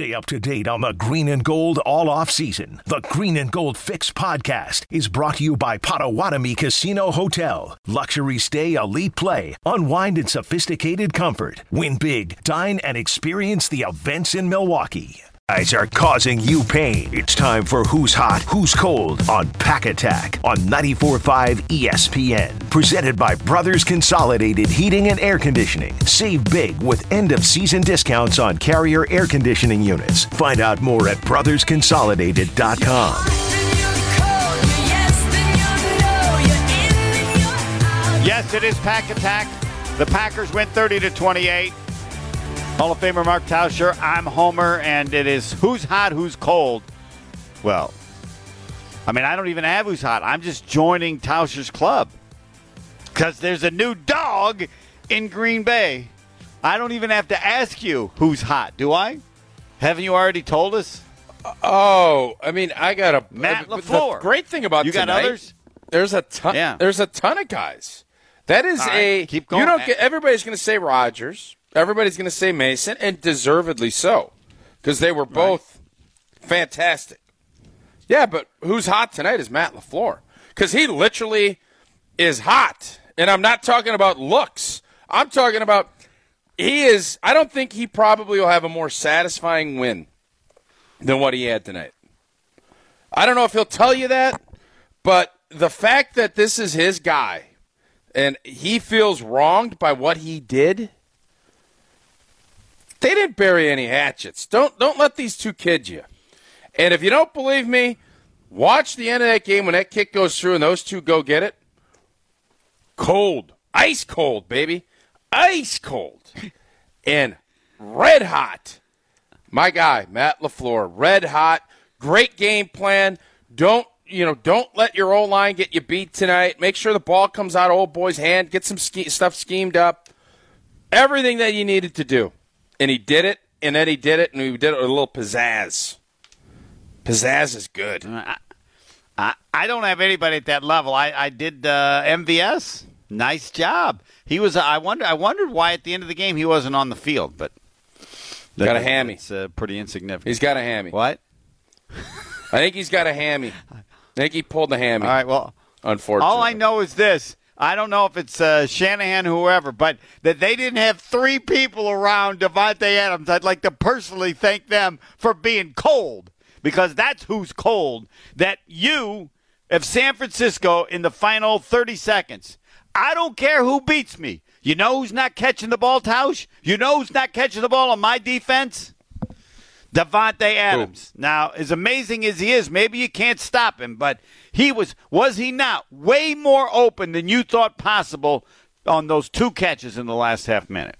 Stay up to date on the green and gold all off season. The Green and Gold Fix podcast is brought to you by Potawatomi Casino Hotel. Luxury stay, elite play, unwind in sophisticated comfort. Win big, dine, and experience the events in Milwaukee. Guys are causing you pain. It's time for Who's Hot, Who's Cold on Pack Attack on 94.5 ESPN. Presented by Brothers Consolidated Heating and Air Conditioning. Save big with end of season discounts on carrier air conditioning units. Find out more at brothersconsolidated.com. Yes, it is Pack Attack. The Packers win 30 to 28. Hall of Famer Mark Tauscher. I'm Homer, and it is who's hot, who's cold. Well, I mean, I don't even have who's hot. I'm just joining Tauscher's club because there's a new dog in Green Bay. I don't even have to ask you who's hot, do I? Haven't you already told us? Oh, I mean, I got a Matt uh, LaFleur. The great thing about You got others? There's a ton. Yeah. There's a ton of guys. That is right, a. keep going. You don't get. Everybody's going to say Rodgers. Everybody's going to say Mason, and deservedly so, because they were both fantastic. Yeah, but who's hot tonight is Matt Lafleur, because he literally is hot, and I'm not talking about looks. I'm talking about he is. I don't think he probably will have a more satisfying win than what he had tonight. I don't know if he'll tell you that, but the fact that this is his guy and he feels wronged by what he did, they didn't bury any hatchets. Don't don't let these two kid you. And if you don't believe me, watch the end of that game when that kick goes through and those two go get it. Cold, ice cold, baby, ice cold, and red hot. My guy, Matt Lafleur, red hot, great game plan. Don't you know? Don't let your old line get you beat tonight. Make sure the ball comes out of old boy's hand. Get some ske- stuff schemed up. Everything that you needed to do, and he did it. And then he did it, and he did it with a little pizzazz. Pizzazz is good. I, I don't have anybody at that level. I, I did uh, MVS. Nice job. He was. I wonder. I wondered why at the end of the game he wasn't on the field, but Got a hammy. It's uh, pretty insignificant. He's got a hammy. what? I think he's got a hammy. I think he pulled the hammy. All right. Well, Unfortunately, all I know is this. I don't know if it's uh, Shanahan, whoever, but that they didn't have three people around Davante Adams. I'd like to personally thank them for being cold because that's who's cold. That you, if San Francisco in the final 30 seconds, I don't care who beats me. You know who's not catching the ball, Tausch? You know who's not catching the ball on my defense? Davante Adams. Now, as amazing as he is, maybe you can't stop him, but he was was he not way more open than you thought possible on those two catches in the last half minute?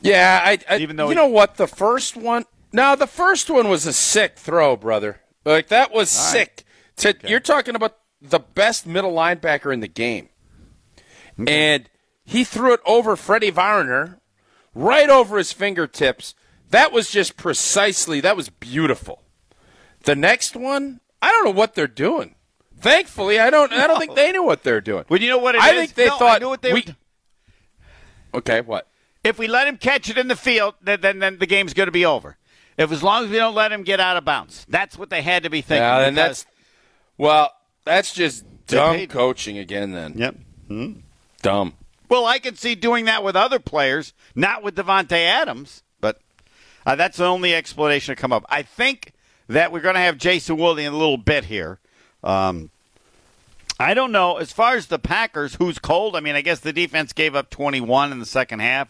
Yeah, I, I Even though you he- know what the first one. No, the first one was a sick throw, brother. Like that was sick. To, You're talking about the best middle linebacker in the game, and he threw it over Freddie Warner, right over his fingertips. That was just precisely. That was beautiful. The next one, I don't know what they're doing. Thankfully, I don't. I don't think they knew what they're doing. Well, you know what it I is? think they No, I thought knew what they we. were- Okay, what? if we let him catch it in the field, then then, then the game's going to be over. If as long as we don't let him get out of bounds, that's what they had to be thinking. Yeah, and that's well, that's just dumb coaching again. Then yep. dumb. Well, I can see doing that with other players, not with Davante Adams, but uh, that's the only explanation to come up. I think that we're going to have Jason Wilde in a little bit here. Um, I don't know. As far as the Packers, who's cold? I mean, I guess the defense gave up 21 in the second half.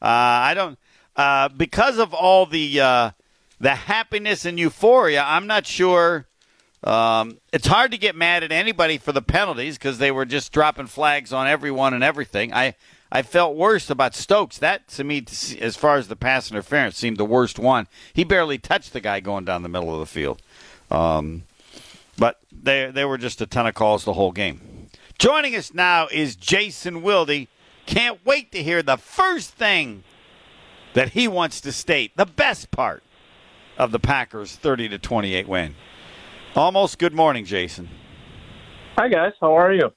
Uh, I don't uh, because of all the uh, the happiness and euphoria. I'm not sure. Um, it's hard to get mad at anybody for the penalties because they were just dropping flags on everyone and everything. I I felt worse about Stokes. That to me, as far as the pass interference, seemed the worst one. He barely touched the guy going down the middle of the field. Um, but they they were just a ton of calls the whole game. Joining us now is Jason Wilde. Can't wait to hear the first thing that he wants to state. The best part of the Packers' thirty to twenty eight win. Almost good morning, Jason. Hi guys, how are you?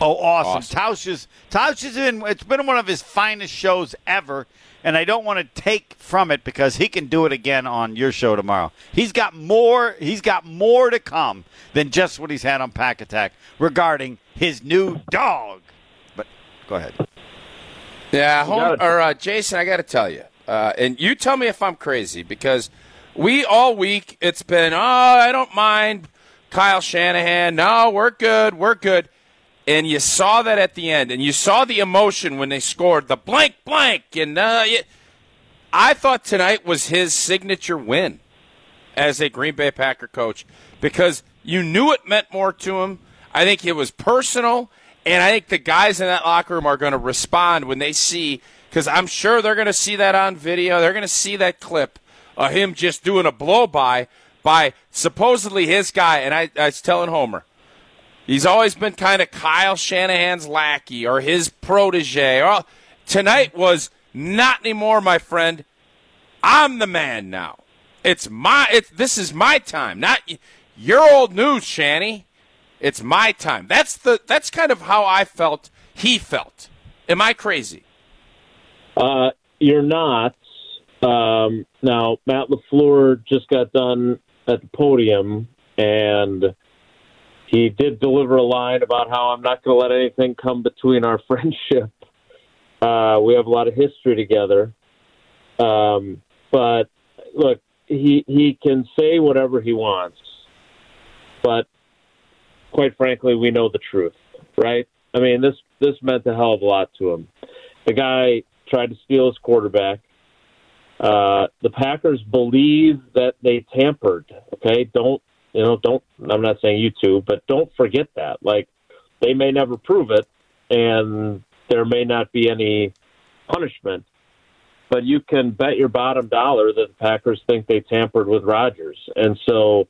Oh, awesome! Awesome. Tausch is Tausch is in. It's been one of his finest shows ever, and I don't want to take from it because he can do it again on your show tomorrow. He's got more. He's got more to come than just what he's had on Pack Attack regarding his new dog. But go ahead. Yeah, home, or uh, Jason, I got to tell you, uh, and you tell me if I'm crazy because we all week it's been, oh, I don't mind Kyle Shanahan. No, we're good, we're good. And you saw that at the end, and you saw the emotion when they scored the blank blank, and uh, I thought tonight was his signature win as a Green Bay Packer coach because you knew it meant more to him. I think it was personal. And I think the guys in that locker room are going to respond when they see, because I'm sure they're going to see that on video. They're going to see that clip of him just doing a blow by by supposedly his guy. And I, I was telling Homer, he's always been kind of Kyle Shanahan's lackey or his protege. Or, tonight was not anymore, my friend. I'm the man now. It's my. It's this is my time, not your old news, Shanny. It's my time. That's the that's kind of how I felt he felt. Am I crazy? Uh, you're not. Um, now Matt LaFleur just got done at the podium and he did deliver a line about how I'm not going to let anything come between our friendship. Uh, we have a lot of history together. Um, but look, he he can say whatever he wants, but quite frankly, we know the truth, right? I mean, this this meant a hell of a lot to him. The guy tried to steal his quarterback. Uh, the Packers believe that they tampered. Okay, don't you know? Don't I'm not saying you two, but don't forget that. Like they may never prove it, and there may not be any punishment. But you can bet your bottom dollar that the Packers think they tampered with Rodgers, and so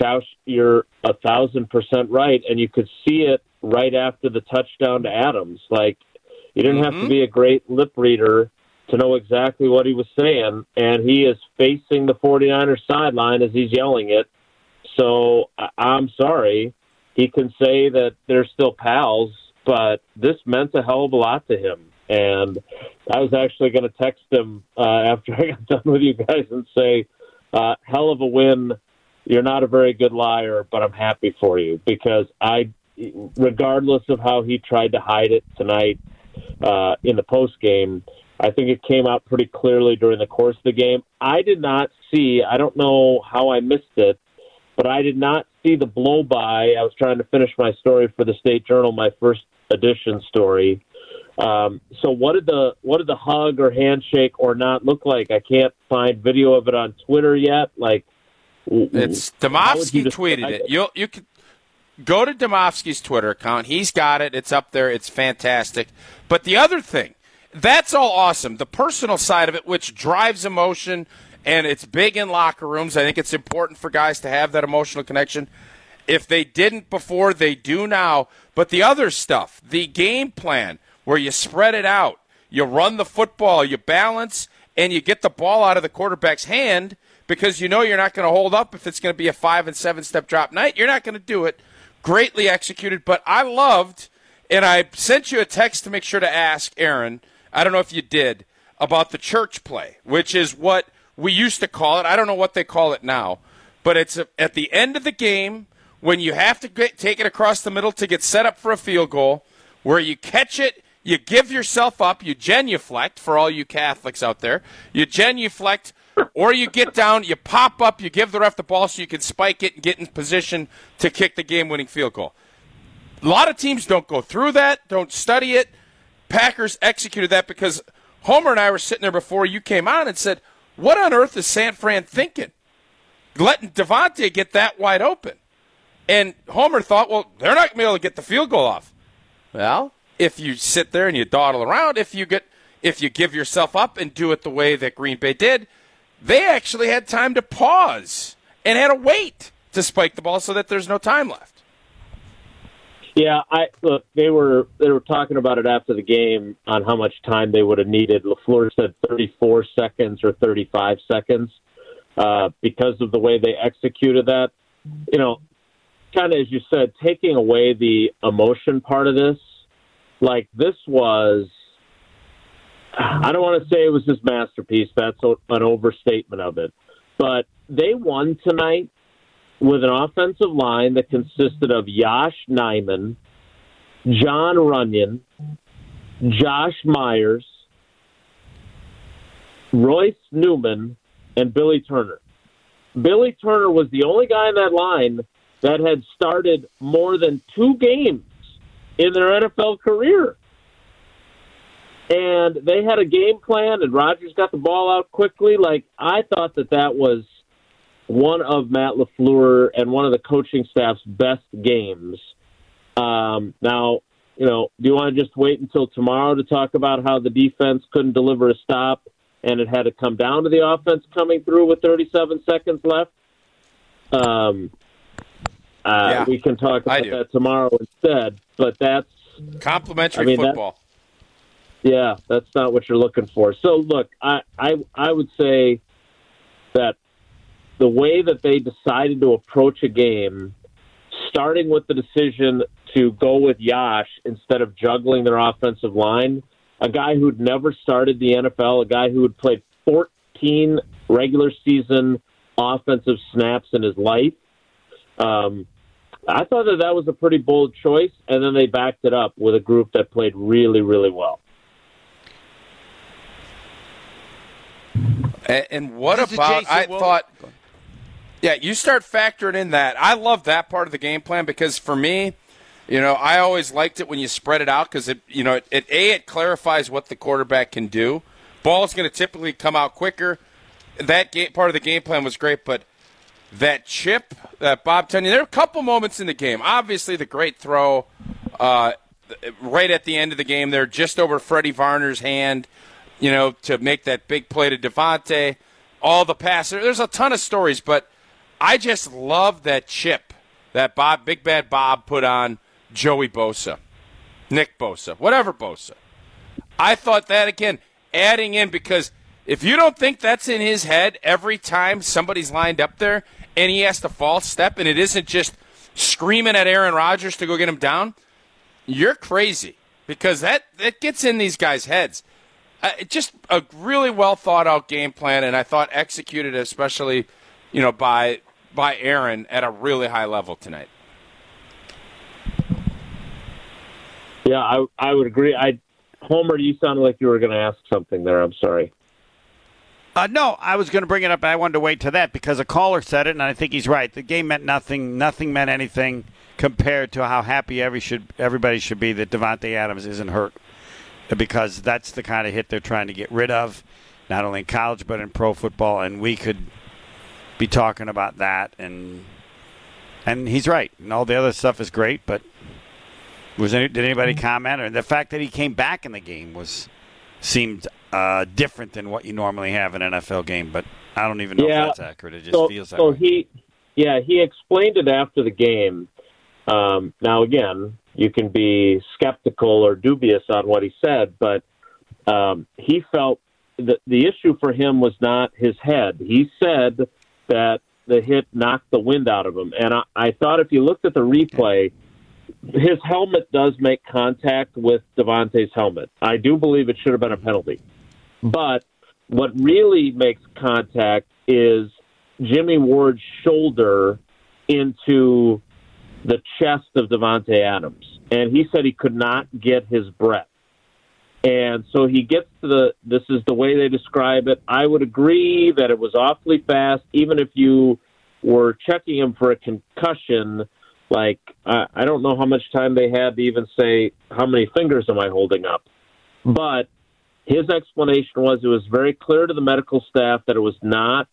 Tausch, you're a thousand percent right, and you could see it right after the touchdown to Adams. Like you didn't mm-hmm. have to be a great lip reader to know exactly what he was saying, and he is facing the 49ers sideline as he's yelling it. So I'm sorry. He can say that they're still pals, but this meant a hell of a lot to him. And I was actually going to text him uh, after I got done with you guys and say, uh, hell of a win you're not a very good liar, but I'm happy for you because I, regardless of how he tried to hide it tonight uh, in the post game, I think it came out pretty clearly during the course of the game. I did not see. I don't know how I missed it, but I did not see the blow by. I was trying to finish my story for the State Journal, my first edition story. Um, so what did the what did the hug or handshake or not look like? I can't find video of it on Twitter yet. Like it's Demovsky tweeted it. You you can go to Demovsky's Twitter account. He's got it. It's up there. It's fantastic. But the other thing, that's all awesome. The personal side of it, which drives emotion, and it's big in locker rooms. I think it's important for guys to have that emotional connection. If they didn't before, they do now. But the other stuff, the game plan, where you spread it out, you run the football, you balance, and you get the ball out of the quarterback's hand because you know you're not going to hold up if it's going to be a five and seven step drop night. You're not going to do it. Greatly executed, but I loved, and I sent you a text to make sure to ask Aaron. I don't know if you did about the church play, which is what we used to call it. I don't know what they call it now, but it's a, at the end of the game when you have to get, take it across the middle to get set up for a field goal, where you catch it, you give yourself up, you genuflect for all you Catholics out there, you genuflect or you get down, you pop up, you give the ref the ball so you can spike it and get in position to kick the game winning field goal. A lot of teams don't go through that, don't study it. Packers executed that because Homer and I were sitting there before you came on and said, What on earth is San Fran thinking? Letting Davante get that wide open. And Homer thought, Well, they're not going to be able to get the field goal off. Well, if you sit there and you dawdle around, if you get if you give yourself up and do it the way that Green Bay did, they actually had time to pause and had to wait to spike the ball so that there's no time left. Yeah, I look. They were they were talking about it after the game on how much time they would have needed. Lafleur said 34 seconds or 35 seconds uh, because of the way they executed that. You know, kind of as you said, taking away the emotion part of this. Like this was I don't want to say it was his masterpiece. That's an overstatement of it. But they won tonight with an offensive line that consisted of Yosh Nijman, Jon Runyan, Josh Myers, Royce Newman, and Billy Turner. Billy Turner was the only guy in that line that had started more than two games in their NFL career. And they had a game plan, and Rodgers got the ball out quickly. Like, I thought that that was one of Matt LaFleur and one of the coaching staff's best games. Um, now, you know, do you want to just wait until tomorrow to talk about how the defense couldn't deliver a stop and it had to come down to the offense coming through with 37 seconds left? Um, uh, yeah, we can talk about that tomorrow instead. But that's complimentary I mean, football. That, yeah, that's not what you're looking for. So look, I, I I would say that the way that they decided to approach a game, starting with the decision to go with Yosh instead of juggling their offensive line, a guy who'd never started the NFL, a guy who had played 14 regular season offensive snaps in his life. Um, I thought that that was a pretty bold choice, and then they backed it up with a group that played really, really well. And, what about? I thought yeah, you start factoring in that. I love that part of the game plan because for me, you know, I always liked it when you spread it out because it, you know, it, it a it clarifies what the quarterback can do. Ball's going to typically come out quicker. That game, part of the game plan was great, but that chip that Bob Tonyan, there are a couple moments in the game. Obviously, the great throw uh, right at the end of the game there, just over Freddie Warner's hand, you know, to make that big play to Davante. All the passes. There's a ton of stories, but I just love that chip that Bob, Big Bad Bob, put on Joey Bosa, Nick Bosa, whatever Bosa. I thought that again, adding in because if you don't think that's in his head every time somebody's lined up there and he has to false step and it isn't just screaming at Aaron Rodgers to go get him down, you're crazy because that that gets in these guys' heads. Uh, just a really well thought out game plan, and I thought executed especially, you know, by by Aaron at a really high level tonight. Yeah, I I would agree. I Homer, you sounded like you were going to ask something there. I'm sorry. Uh, no, I was going to bring it up, but I wanted to wait to that because a caller said it, and I think he's right. The game meant nothing. Nothing meant anything compared to how happy every should everybody should be that Davante Adams isn't hurt, because that's the kind of hit they're trying to get rid of, not only in college but in pro football. And we could be talking about that and and he's right. And all the other stuff is great, but was any, did anybody comment? Or the fact that he came back in the game was seemed uh, different than what you normally have in an NFL game. But I don't even know yeah, if that's accurate. It just so, feels that so way. he, yeah, he explained it after the game. Um, now again, you can be skeptical or dubious on what he said, but um, he felt that the issue for him was not his head. He said that the hit knocked the wind out of him. And I, I thought if you looked at the replay, his helmet does make contact with Davante's helmet. I do believe it should have been a penalty. But what really makes contact is Jimmy Ward's shoulder into the chest of Davante Adams. And he said he could not get his breath. And so he gets to the, this is the way they describe it. I would agree that it was awfully fast, even if you were checking him for a concussion. Like, I, I don't know how much time they had to even say, how many fingers am I holding up? But his explanation was it was very clear to the medical staff that it was not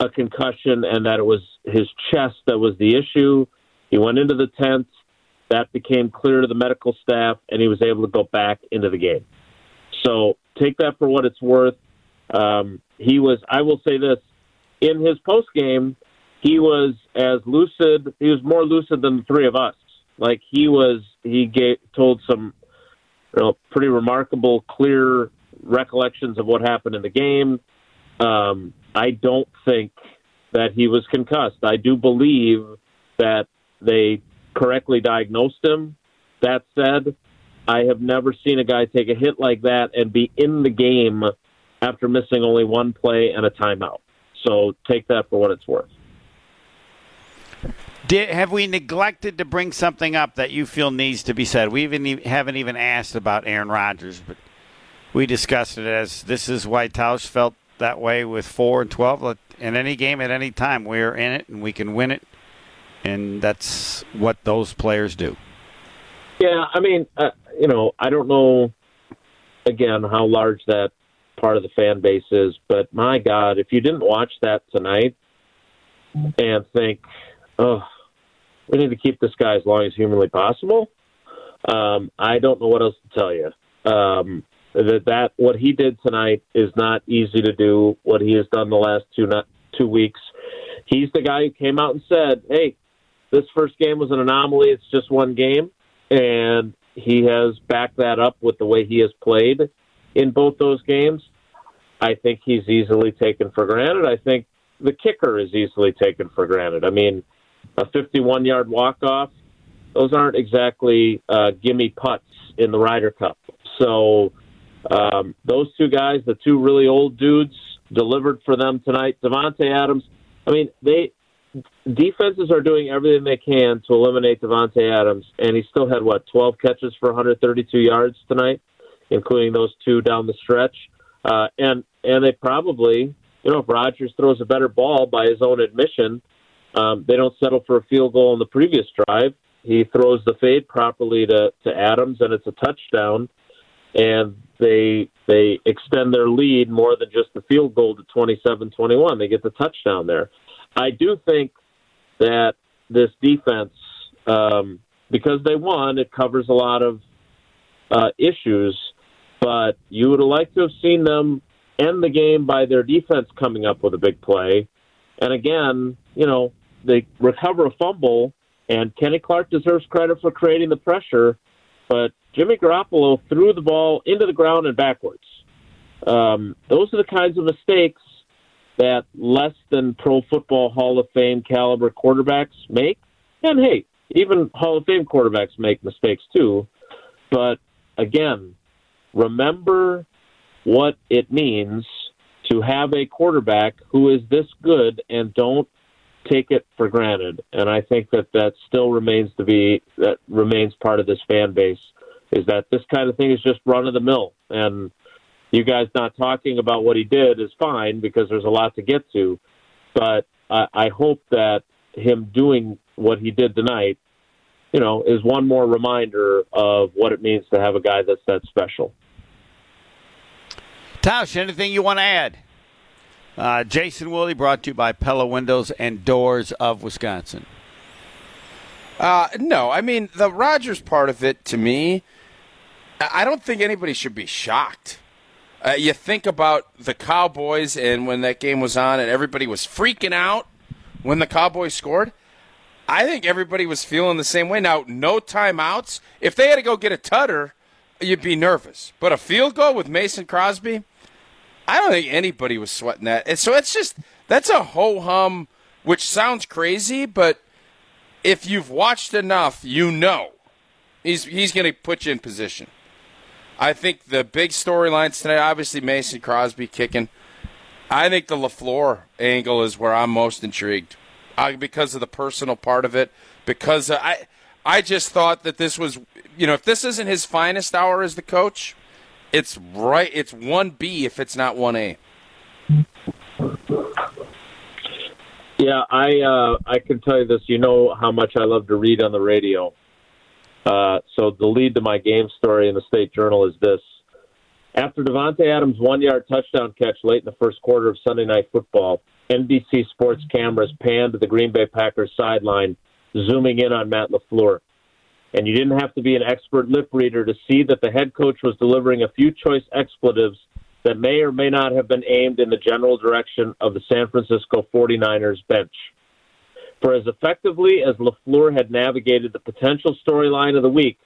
a concussion and that it was his chest that was the issue. He went into the tent. That became clear to the medical staff, and he was able to go back into the game. So take that for what it's worth. Um, he was, I will say this, in his post game, he was as lucid. He was more lucid than the three of us. Like he was, he gave, told some you know, pretty remarkable, clear recollections of what happened in the game. Um, I don't think that he was concussed. I do believe that they correctly diagnosed him. That said, I have never seen a guy take a hit like that and be in the game after missing only one play and a timeout. So take that for what it's worth. Did, have we neglected to bring something up that you feel needs to be said? We even haven't even asked about Aaron Rodgers, but we discussed it as this is why Tausch felt that way with four and twelve. In any game at any time, we're in it and we can win it, and that's what those players do. Yeah, I mean, uh, you know, I don't know again how large that part of the fan base is, but my God, if you didn't watch that tonight and think, oh, we need to keep this guy as long as humanly possible, um, I don't know what else to tell you. Um, that that what he did tonight is not easy to do. What he has done the last two not two weeks, he's the guy who came out and said, "Hey, this first game was an anomaly. It's just one game." and he has backed that up with the way he has played in both those games. I think he's easily taken for granted. I think the kicker is easily taken for granted. I mean, a 51 yard walk off, those aren't exactly uh, gimme putts in the Ryder Cup. So, um, those two guys, the two really old dudes, delivered for them tonight. Davante Adams, I mean, they defenses are doing everything they can to eliminate Davante Adams, and he still had what 12 catches for 132 yards tonight, including those two down the stretch. Uh, and and they probably, you know, if Rodgers throws a better ball by his own admission, um, they don't settle for a field goal in the previous drive. He throws the fade properly to to Adams, and it's a touchdown. And they they extend their lead more than just the field goal to 27-21. They get the touchdown there. I do think that this defense, um, because they won, it covers a lot of uh, issues. But you would have liked to have seen them end the game by their defense coming up with a big play. And again, you know, they recover a fumble, and Kenny Clark deserves credit for creating the pressure. But Jimmy Garoppolo threw the ball into the ground and backwards. Um, those are the kinds of mistakes that less than Pro Football Hall of Fame caliber quarterbacks make. And hey, even Hall of Fame quarterbacks make mistakes too. But again, remember what it means to have a quarterback who is this good and don't take it for granted. And I think that that still remains to be that remains part of this fan base is that this kind of thing is just run of the mill and you guys not talking about what he did is fine because there's a lot to get to. But I, I hope that him doing what he did tonight, you know, is one more reminder of what it means to have a guy that's that special. Tausch, anything you want to add? Uh, Jason Wilde brought to you by Pella Windows and Doors of Wisconsin. Uh, no, I mean, the Rodgers part of it to me, I don't think anybody should be shocked. Uh, you think about the Cowboys and when that game was on and everybody was freaking out when the Cowboys scored. I think everybody was feeling the same way. Now, no timeouts. If they had to go get a tutter, you'd be nervous. But a field goal with Mason Crosby, I don't think anybody was sweating that. And so it's just that's a ho hum, which sounds crazy, but if you've watched enough, you know he's he's going to put you in position. I think the big storylines tonight, obviously Mason Crosby kicking. I think the LaFleur angle is where I'm most intrigued uh, because of the personal part of it. Because I, I just thought that this was, you know, if this isn't his finest hour as the coach, it's right. It's one B if it's not one A. Yeah, I uh, I can tell you this. You know how much I love to read on the radio. Uh, so the lead to my game story in the State Journal is this. After Davante Adams' one-yard touchdown catch late in the first quarter of Sunday Night Football, NBC Sports cameras panned to the Green Bay Packers sideline, zooming in on Matt LaFleur. And you didn't have to be an expert lip reader to see that the head coach was delivering a few choice expletives that may or may not have been aimed in the general direction of the San Francisco 49ers bench. For as effectively as LaFleur had navigated the potential storyline of the week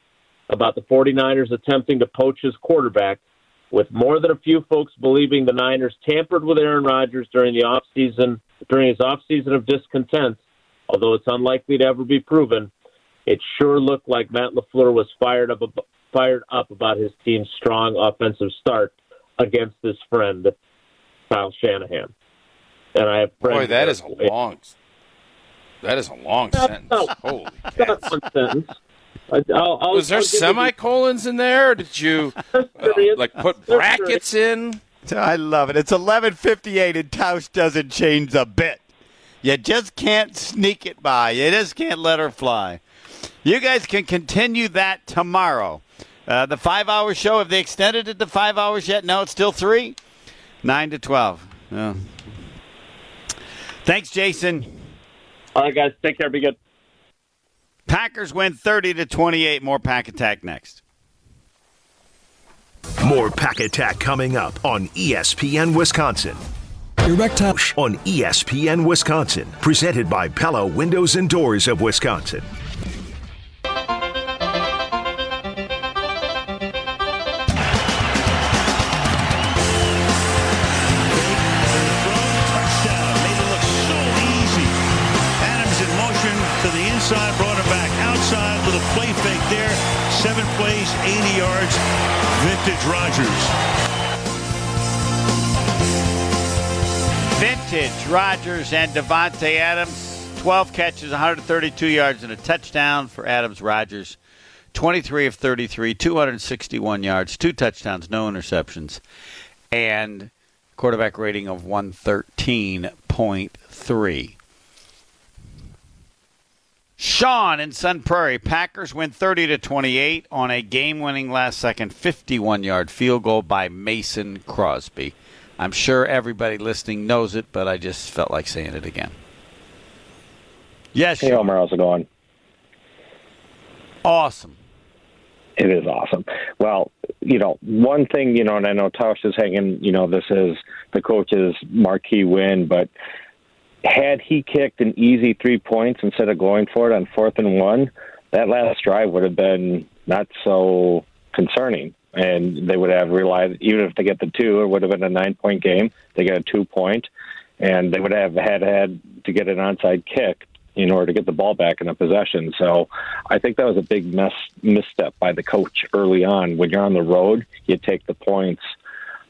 about the 49ers attempting to poach his quarterback, with more than a few folks believing the Niners tampered with Aaron Rodgers during the offseason during his offseason of discontent, although it's unlikely to ever be proven, it sure looked like Matt LaFleur was fired up fired up about his team's strong offensive start against his friend Kyle Shanahan. And I have Boy, that is a long. That is a long No, sentence. no. Holy It's not cats. one sentence. I, I'll, I'll, Was there I'll give you semicolons in there? Or did you uh, like put brackets in? I love it. It's 11:58 and Tausch doesn't change a bit. You just can't sneak it by. You just can't let her fly. You guys can continue that tomorrow. Uh, the five-hour show. Have they extended it to five hours yet? No, it's still three. Nine to twelve. Yeah. Thanks, Jason. All right, guys, take care. Be good. Packers win 30 to 28. More pack attack next. More Pack Attack coming up on ESPN Wisconsin. Erectile. On ESPN Wisconsin, presented by Pella Windows and Doors of Wisconsin. Rodgers. Vintage Rodgers and Davante Adams. 12 catches, 132 yards, and a touchdown for Adams Rodgers. 23 of 33, 261 yards, two touchdowns, no interceptions, and quarterback rating of 113.3. Sean in Sun Prairie, Packers win 30 to 28 on a game-winning last-second 51-yard field goal by Mason Crosby. I'm sure everybody listening knows it, but I just felt like saying it again. Yes, Hey. Homer, how's it going? awesome. It is awesome. Well, you know, one thing, you know, and I know Tausch is hanging, you know, this is the coach's marquee win, but had he kicked an easy three points instead of going for it on fourth and one, that last drive would have been not so concerning. And they would have relied, even if they get the two, it would have been a nine point game. They got a two point, and they would have had had to get an onside kick in order to get the ball back in a possession. So I think that was a big mess, misstep by the coach early on. When you're on the road, you take the points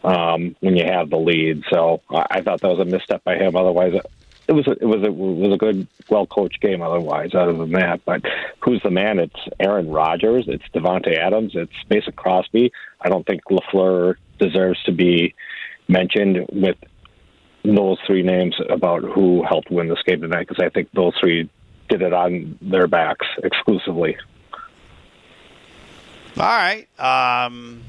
um, when you have the lead. So I, I thought that was a misstep by him. Otherwise, it was a, it was a, it was a good, well coached game. Otherwise, other than that, but who's the man? It's Aaron Rodgers. It's Davante Adams. It's Mason Crosby. I don't think Lafleur deserves to be mentioned with those three names about who helped win this game tonight because I think those three did it on their backs exclusively. All right. Um,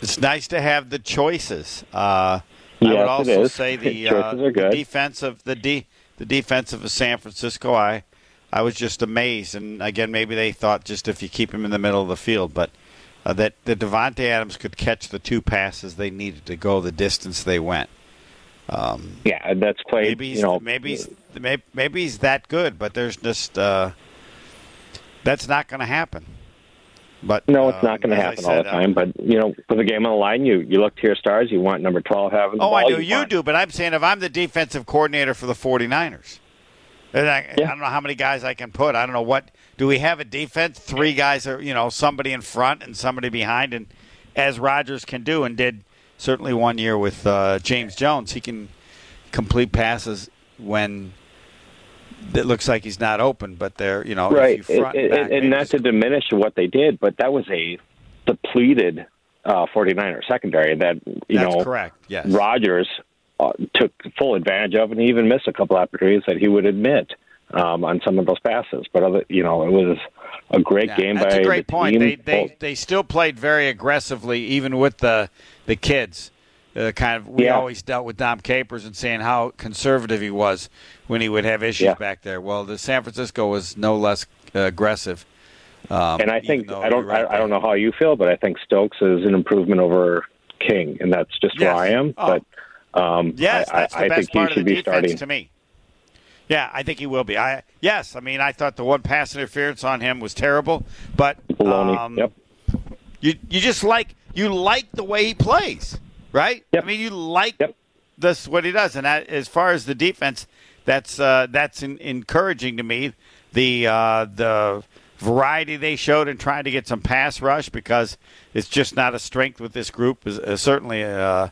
it's nice to have the choices. Uh, I would also say the, uh, the defense of the de- the defense of San Francisco. I I was just amazed, and again, maybe they thought just if you keep him in the middle of the field, but uh, that that Davante Adams could catch the two passes they needed to go the distance they went. Um, Yeah, that's played. maybe he's, you know, maybe he's, maybe, maybe he's that good, but there's just uh, that's not going to happen. But no, it's um, not going to happen all the uh, time. But you know, with the game on the line, you you look to your stars. You want number twelve having. The Oh, I do. know you do, but I'm saying if I'm the defensive coordinator for the 49ers, and I, Yeah. I don't know how many guys I can put. I don't know what. Do we have a defense? Three guys are, you know, somebody in front and somebody behind, and as Rodgers can do and did certainly one year with uh, James Jones, he can complete passes when it looks like he's not open, but they're, you know, if right, you front and, and, back, and, not to diminish what they did, but that was a depleted uh, 49er secondary that you that's know correct. Yes. Rodgers uh, took full advantage of, and he even missed a couple opportunities that he would admit um, on some of those passes. But other, you know, it was a great Yeah, game that's by a great the point. team. They they they still played very aggressively, even with the the kids. Uh, kind of, we Yeah. always dealt with Dom Capers and saying how conservative he was when he would have issues Yeah. back there. Well, the San Francisco was no less uh, aggressive. Um, and I think I don't right, I, I don't know how you feel, but I think Stokes is an improvement over King, and that's just Yes. where I am. Oh. But um, Yes, I, that's the I, I think he part of should the be starting. to me. Yeah, I think he will be. I yes, I mean I thought the one pass interference on him was terrible, but um, yep. you you just like you like the way he plays, right? Yep. I mean, you like Yep. this what he does, and as far as the defense, that's uh, that's in, encouraging to me. The uh, the variety they showed in trying to get some pass rush because it's just not a strength with this group. Is, certainly uh,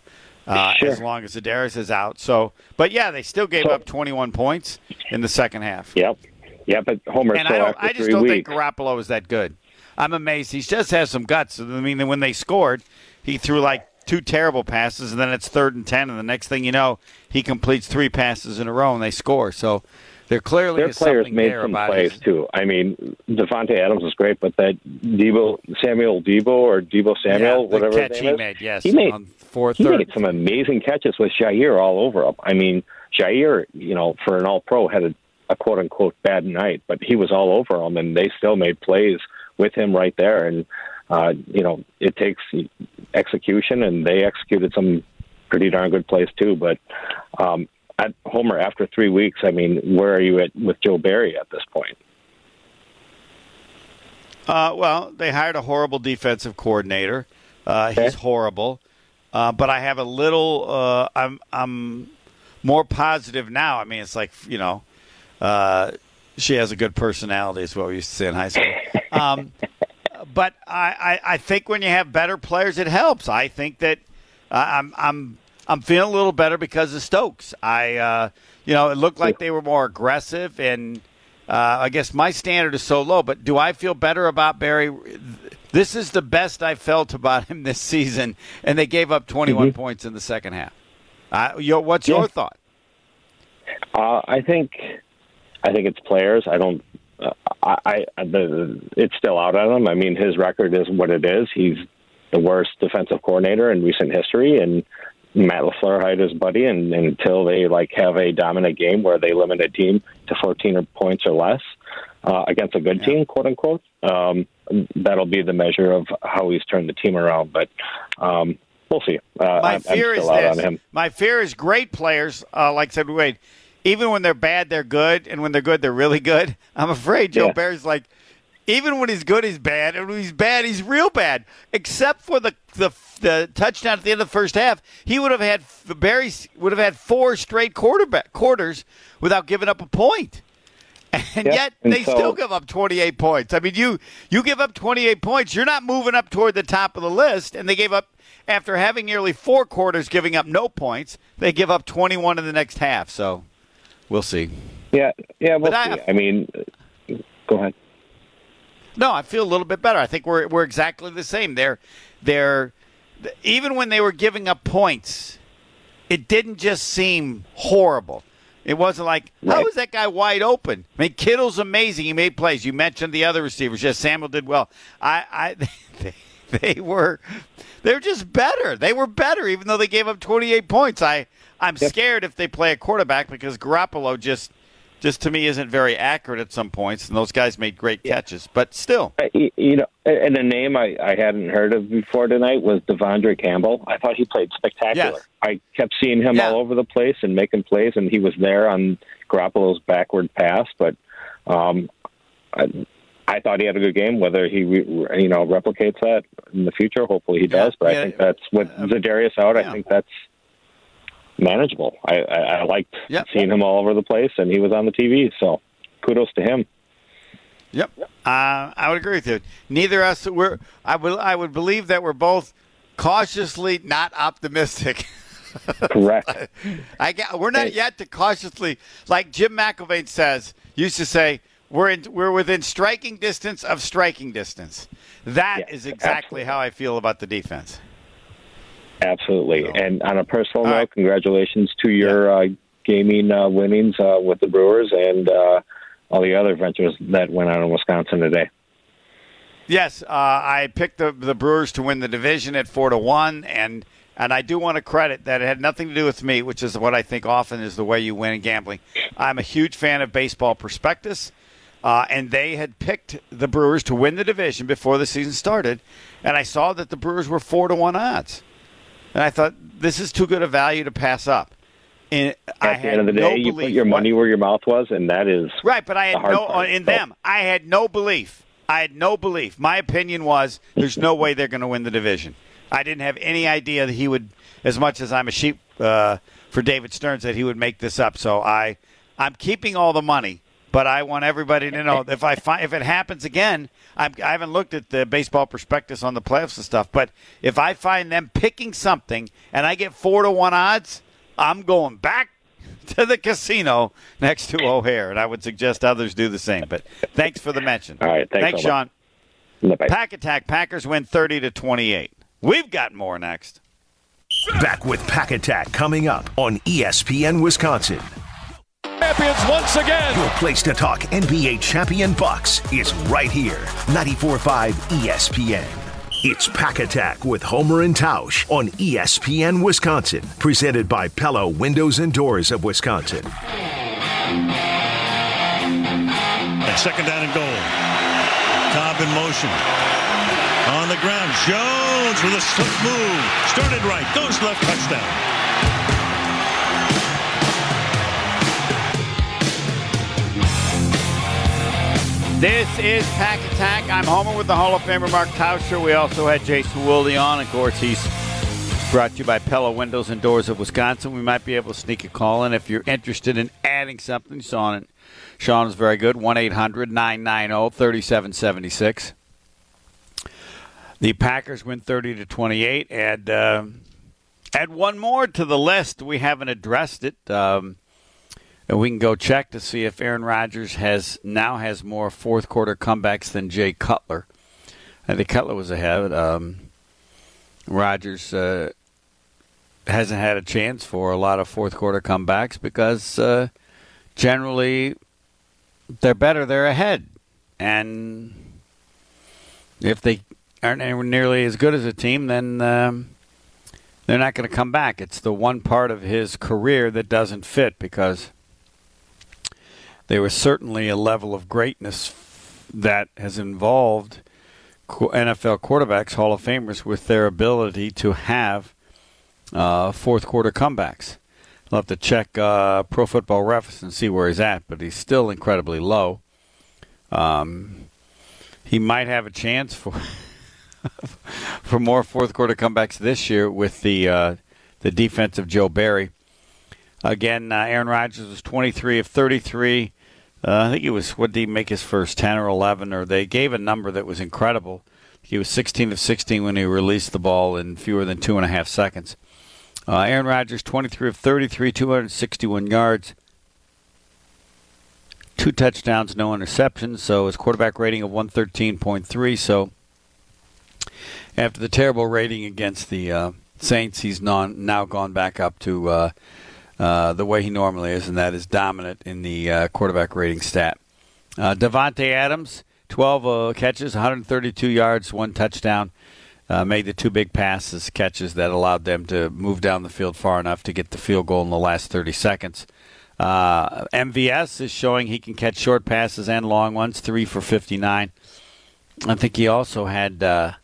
uh, Sure. as long as Darius is out. So, but yeah, they still gave So- up 21 points in the second half. Yep. Yeah, but Homer. And I don't. I just don't weeks, think Garoppolo is that good. I'm amazed. He just has some guts. I mean, when they scored, he threw like two terrible passes, and then it's third and ten, and the next thing you know, he completes three passes in a row, and they score. So there clearly their is players something made there some plays his- too. I mean, Davante Adams was great, but that Deebo Samuel Deebo or Deebo Samuel, Yeah, whatever catch he is, made, yes, he made fourth, he third. made some amazing catches with Jaire all over him. I mean, Jaire, you know, for an All Pro, had a, a quote unquote bad night, but he was all over him, and they still made plays with him right there. And uh, you know, it takes execution, and they executed some pretty darn good plays too. But um, at Homer, after three weeks, I mean, where are you at with Joe Barry at this point? Uh, well, they hired a horrible defensive coordinator. Uh, Okay. He's horrible, uh, but I have a little. Uh, I'm I'm more positive now. I mean, it's like you know, uh, she has a good personality, is what we used to say in high school. Um, but I, I, I think when you have better players, it helps. I think that uh, I'm I'm I'm feeling a little better because of Stokes. I uh, you know it looked like they were more aggressive, and uh, I guess my standard is so low. But do I feel better about Barry? This is the best I felt about him this season, and they gave up 21 points in the second half. Uh, your, what's your thought? Uh, I think, I think it's players. I don't. Uh, I, I the it's still out on him. I mean, his record is what it is. He's the worst defensive coordinator in recent history, and Matt Lafleur hired his buddy. And, and until they like have a dominant game where they limit a team to 14 points or less uh, against a good team, quote unquote, um, that'll be the measure of how he's turned the team around. But um, we'll see. Uh, My I'm, fear I'm is this. on him. My fear is great players, uh, like said Wade, even when they're bad, they're good, and when they're good, they're really good. I'm afraid Joe Yeah. Barry's like, even when he's good, he's bad, and when he's bad, he's real bad. Except for the the, the touchdown at the end of the first half, he would have had Barry would have had four straight quarterback quarters without giving up a point. And Yeah, yet and they so- still give up 28 points. I mean, you you give up 28 points, you're not moving up toward the top of the list. And they gave up after having nearly four quarters giving up no points. They give up 21 in the next half. So we'll see. Yeah, yeah, we'll But I- see. I mean, go ahead. No, I feel a little bit better. I think we're we're exactly the same. They're they're even when they were giving up points, it didn't just seem horrible. It wasn't like how Right. was that guy wide open? I mean, Kittle's amazing. He made plays. You mentioned the other receivers. Yes, Samuel did well. I, I they, they were they were just better. They were better, even though they gave up 28 points. I I'm scared if they play a quarterback because Garoppolo just just to me isn't very accurate at some points, and those guys made great catches. But still, Uh, You know, and a name I, I hadn't heard of before tonight was De'Vondre Campbell. I thought he played spectacular. Yes. I kept seeing him Yeah. all over the place and making plays, and he was there on Garoppolo's backward pass. But um, I, I thought he had a good game. Whether he you know replicates that in the future, hopefully he does. But Yeah. I think that's with Za'Darius out. yeah. I think that's manageable. I, I, I liked Yep. seeing him all over the place, and he was on the TV. So kudos to him. Yep. Uh, I would agree with you. Neither of us we're I would I would believe that we're both cautiously not optimistic. Correct. I get, we're not yet to cautiously like Jim McElwain says used to say we're in, we're within striking distance of striking distance. That is Yeah, exactly absolutely. how I feel about the defense. Absolutely. So- And on a personal note, right. congratulations to your uh, gaming uh, winnings uh, with the Brewers and uh, all the other ventures that went on in Wisconsin today. Yes, uh, I picked the the Brewers to win the division at four to one, and and I do want to credit that it had nothing to do with me, which is what I think often is the way you win in gambling. I'm a huge fan of Baseball Prospectus, uh, and they had picked the Brewers to win the division before the season started, and I saw that the Brewers were four to one odds, and I thought this is too good a value to pass up. And I At the end of the no day, you put your money where your mouth was, and that is Right, but I had no part. in So- them. I had no belief. I had no belief. My opinion was there's no way they're going to win the division. I didn't have any idea that he would, as much as I'm a sheep uh, for David Stearns, that he would make this up. So I, I'm keeping all the money, But I want everybody to know if I find if it happens again, I'm, I haven't looked at the baseball prospectus on the playoffs and stuff. But if I find them picking something and I get four to one odds, I'm going back to the casino next to O'Hare, and I would suggest others do the same. But thanks for the mention. All right, thanks thanks, so. Sean. Bye-bye. Pack attack. Packers win thirty to twenty-eight. We've got more next. Back with Pack Attack coming up on ESPN Wisconsin. Champions once again. Your place to talk NBA champion Bucks is right here. 94.5 ESPN. It's Pack Attack with Homer and Tausch on ESPN Wisconsin. Presented by Pella Windows and Doors of Wisconsin. And second down and goal. Cobb in motion. On the ground. Jones with a slick move. Started right. Goes left. Touchdown. This is Pack Attack. I'm Homer with the Hall of Famer Mark Tauscher. We also had Jason Wilde on. Of course, he's brought to you by Pella Windows and Doors of Wisconsin. We might be able to sneak a call in if you're interested in adding something. Sean, Sean is very good. 1 800 990 3776. The Packers win 30 to 28. And uh, add one more to the list. We haven't addressed it. Um, and we can go check to see if Aaron Rodgers has now has more fourth quarter comebacks than Jay Cutler. I think Cutler was ahead. Um, Rodgers uh, hasn't had a chance for a lot of fourth quarter comebacks because uh, generally they're better, they're ahead, and if they aren't nearly as good as a team, then um, they're not going to come back. It's the one part of his career that doesn't fit because there was certainly a level of greatness that has involved NFL quarterbacks, Hall of Famers, with their ability to have uh, fourth quarter comebacks. I'll have to check uh, Pro Football Reference and see where he's at, but he's still incredibly low. Um, he might have a chance for for more fourth quarter comebacks this year with the uh, the defense of Joe Barry. Again, uh, Aaron Rodgers was 23 of 33. Uh, I think he was, what did he make his first, 10 or 11? Or they gave a number that was incredible. He was 16 of 16 when he released the ball in fewer than two and a half seconds. Uh, Aaron Rodgers, 23 of 33, 261 yards, two touchdowns, no interceptions. So his quarterback rating of 113.3. So after the terrible rating against the uh, Saints, he's non, now gone back up to uh, uh, the way he normally is, and that is dominant in the uh, quarterback rating stat. Uh, Davante Adams, 12 uh, catches, 132 yards, one touchdown. Uh, made the two big passes, catches that allowed them to move down the field far enough to get the field goal in the last 30 seconds. MVS is showing he can catch short passes and long ones, three for 59. I think he also had. There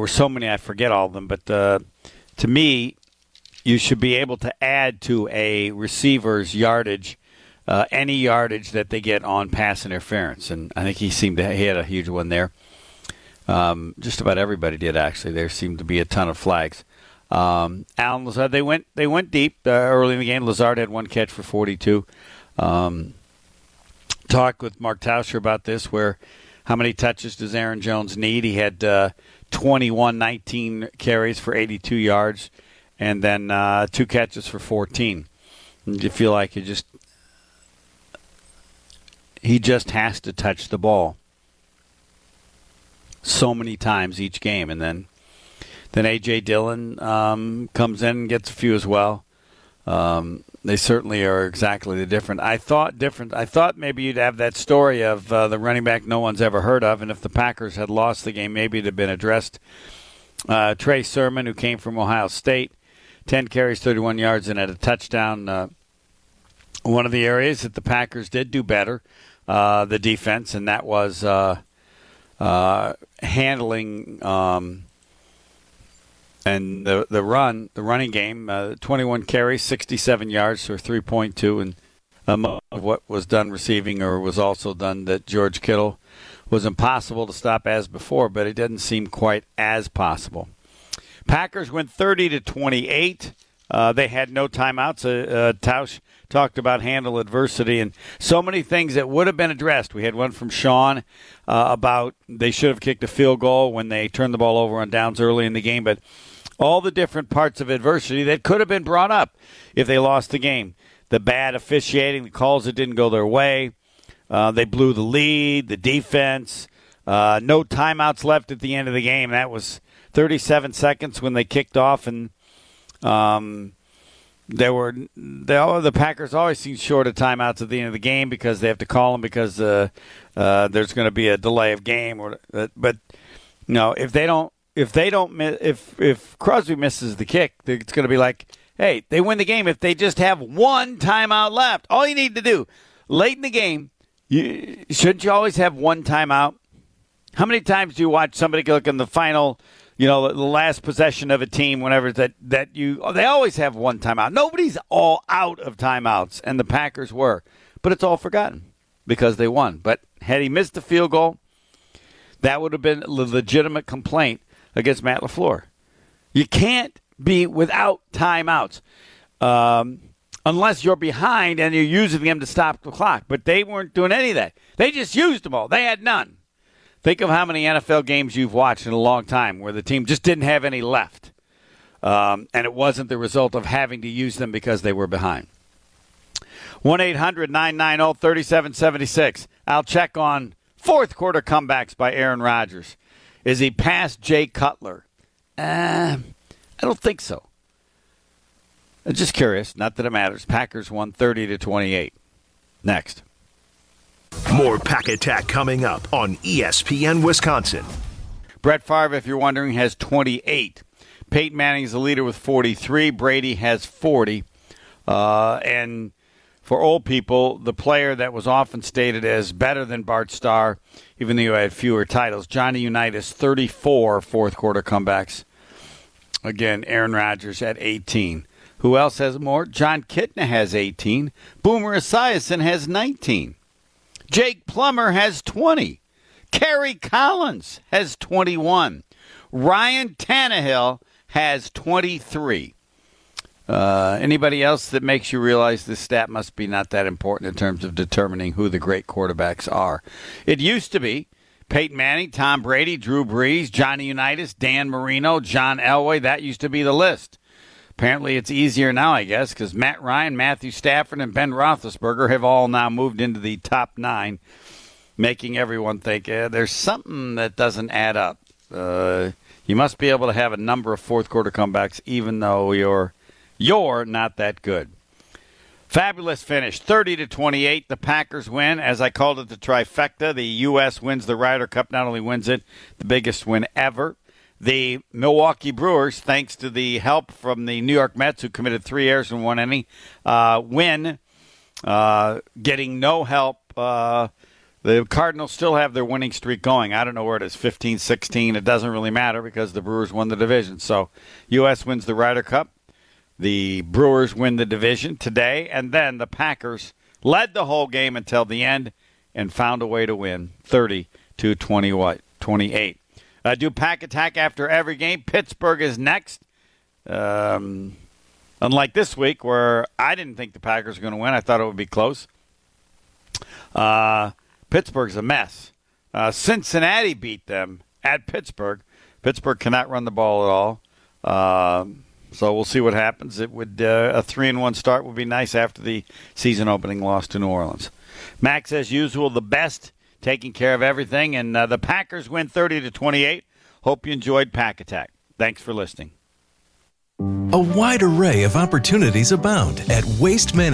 were so many, I forget all of them, but to me, you should be able to add to a receiver's yardage uh, any yardage that they get on pass interference, and I think he seemed to he had a huge one there. Um, just about everybody did actually. There seemed to be a ton of flags. Um, Allen Lazard, they went they went deep uh, early in the game. Lazard had one catch for 42. Um, talked with Mark Tauscher about this, where how many touches does Aaron Jones need? He had uh, 21, 19 carries for 82 yards, and then uh, two catches for 14. And you feel like you just he just has to touch the ball so many times each game, and then then AJ Dillon um, comes in and gets a few as well. Um, they certainly are exactly the different. I thought different. I thought maybe you'd have that story of uh, the running back no one's ever heard of, and if the Packers had lost the game, maybe it'd have been addressed. Uh, Trey Sermon, who came from Ohio State, ten carries, thirty-one yards, and had a touchdown. Uh, one of the areas that the Packers did do better, uh, the defense, and that was uh, uh, handling um, and the the run, the running game. Uh, Twenty-one carries, sixty-seven yards for three point two, and um, what was done receiving or was also done that George Kittle was impossible to stop as before, but it didn't seem quite as possible. Packers went thirty to twenty-eight. Uh, they had no timeouts. Uh, uh, Tausch talked about handle adversity and so many things that would have been addressed. We had one from Sean uh, about they should have kicked a field goal when they turned the ball over on downs early in the game, but all the different parts of adversity that could have been brought up if they lost the game. The bad officiating, the calls that didn't go their way, uh, they blew the lead, the defense, uh, no timeouts left at the end of the game. That was 37 seconds when they kicked off, and um, there were they, the Packers always seem short of timeouts at the end of the game because they have to call them because uh, uh, there's going to be a delay of game. Or uh, but no, if they don't if they don't if if Crosby misses the kick, it's going to be like, hey, they win the game if they just have one timeout left. All you need to do late in the game, you, shouldn't you always have one timeout? How many times do you watch somebody look in the final? You know, the last possession of a team, whenever that that you, they always have one timeout. Nobody's all out of timeouts, and the Packers were, but it's all forgotten because they won. But had he missed the field goal, that would have been a legitimate complaint against Matt LaFleur. You can't be without timeouts um, unless you're behind and you're using them to stop the clock. But they weren't doing any of that. They just used them all. They had none. Think of how many NFL games you've watched in a long time where the team just didn't have any left. Um, and it wasn't the result of having to use them because they were behind. 1 800 990 3776. I'll check on fourth quarter comebacks by Aaron Rodgers. Is he past Jay Cutler? Uh, I don't think so. I'm just curious. Not that it matters. Packers won 30 to 28. Next. More Pack Attack coming up on ESPN Wisconsin. Brett Favre, if you're wondering, has 28. Peyton Manning is the leader with 43. Brady has 40. Uh, and for old people, the player that was often stated as better than Bart Starr, even though he had fewer titles, Johnny Unitas, 34 fourth quarter comebacks. Again, Aaron Rodgers at 18. Who else has more? Jon Kitna has 18. Boomer Esiason has 19. Jake Plummer has 20. Kerry Collins has 21. Ryan Tannehill has 23. Uh, anybody else that makes you realize this stat must be not that important in terms of determining who the great quarterbacks are? It used to be Peyton Manning, Tom Brady, Drew Brees, Johnny Unitas, Dan Marino, John Elway. That used to be the list. Apparently, it's easier now, I guess, because Matt Ryan, Matthew Stafford, and Ben Roethlisberger have all now moved into the top nine, making everyone think eh, there's something that doesn't add up. Uh, you must be able to have a number of fourth quarter comebacks, even though you're you're not that good. Fabulous finish, 30 to 28. The Packers win, as I called it, the trifecta. The U.S. wins the Ryder Cup, not only wins it, the biggest win ever. The Milwaukee Brewers, thanks to the help from the New York Mets, who committed three errors in one inning, uh, win, uh, getting no help. Uh, the Cardinals still have their winning streak going. I don't know where it is, 15, 16. It doesn't really matter because the Brewers won the division. So, U.S. wins the Ryder Cup. The Brewers win the division today, and then the Packers led the whole game until the end and found a way to win 30 to 20 what 28. Uh, do pack attack after every game. Pittsburgh is next. Um, unlike this week, where I didn't think the Packers were going to win, I thought it would be close. Uh, Pittsburgh's a mess. Uh, Cincinnati beat them at Pittsburgh. Pittsburgh cannot run the ball at all. Um, so we'll see what happens. It would uh, a three and one start would be nice after the season opening loss to New Orleans. Max, as usual, the best, taking care of everything, and uh, the Packers win thirty to twenty eight. Hope you enjoyed Pack Attack. Thanks for listening. A wide array of opportunities abound at Waste Management.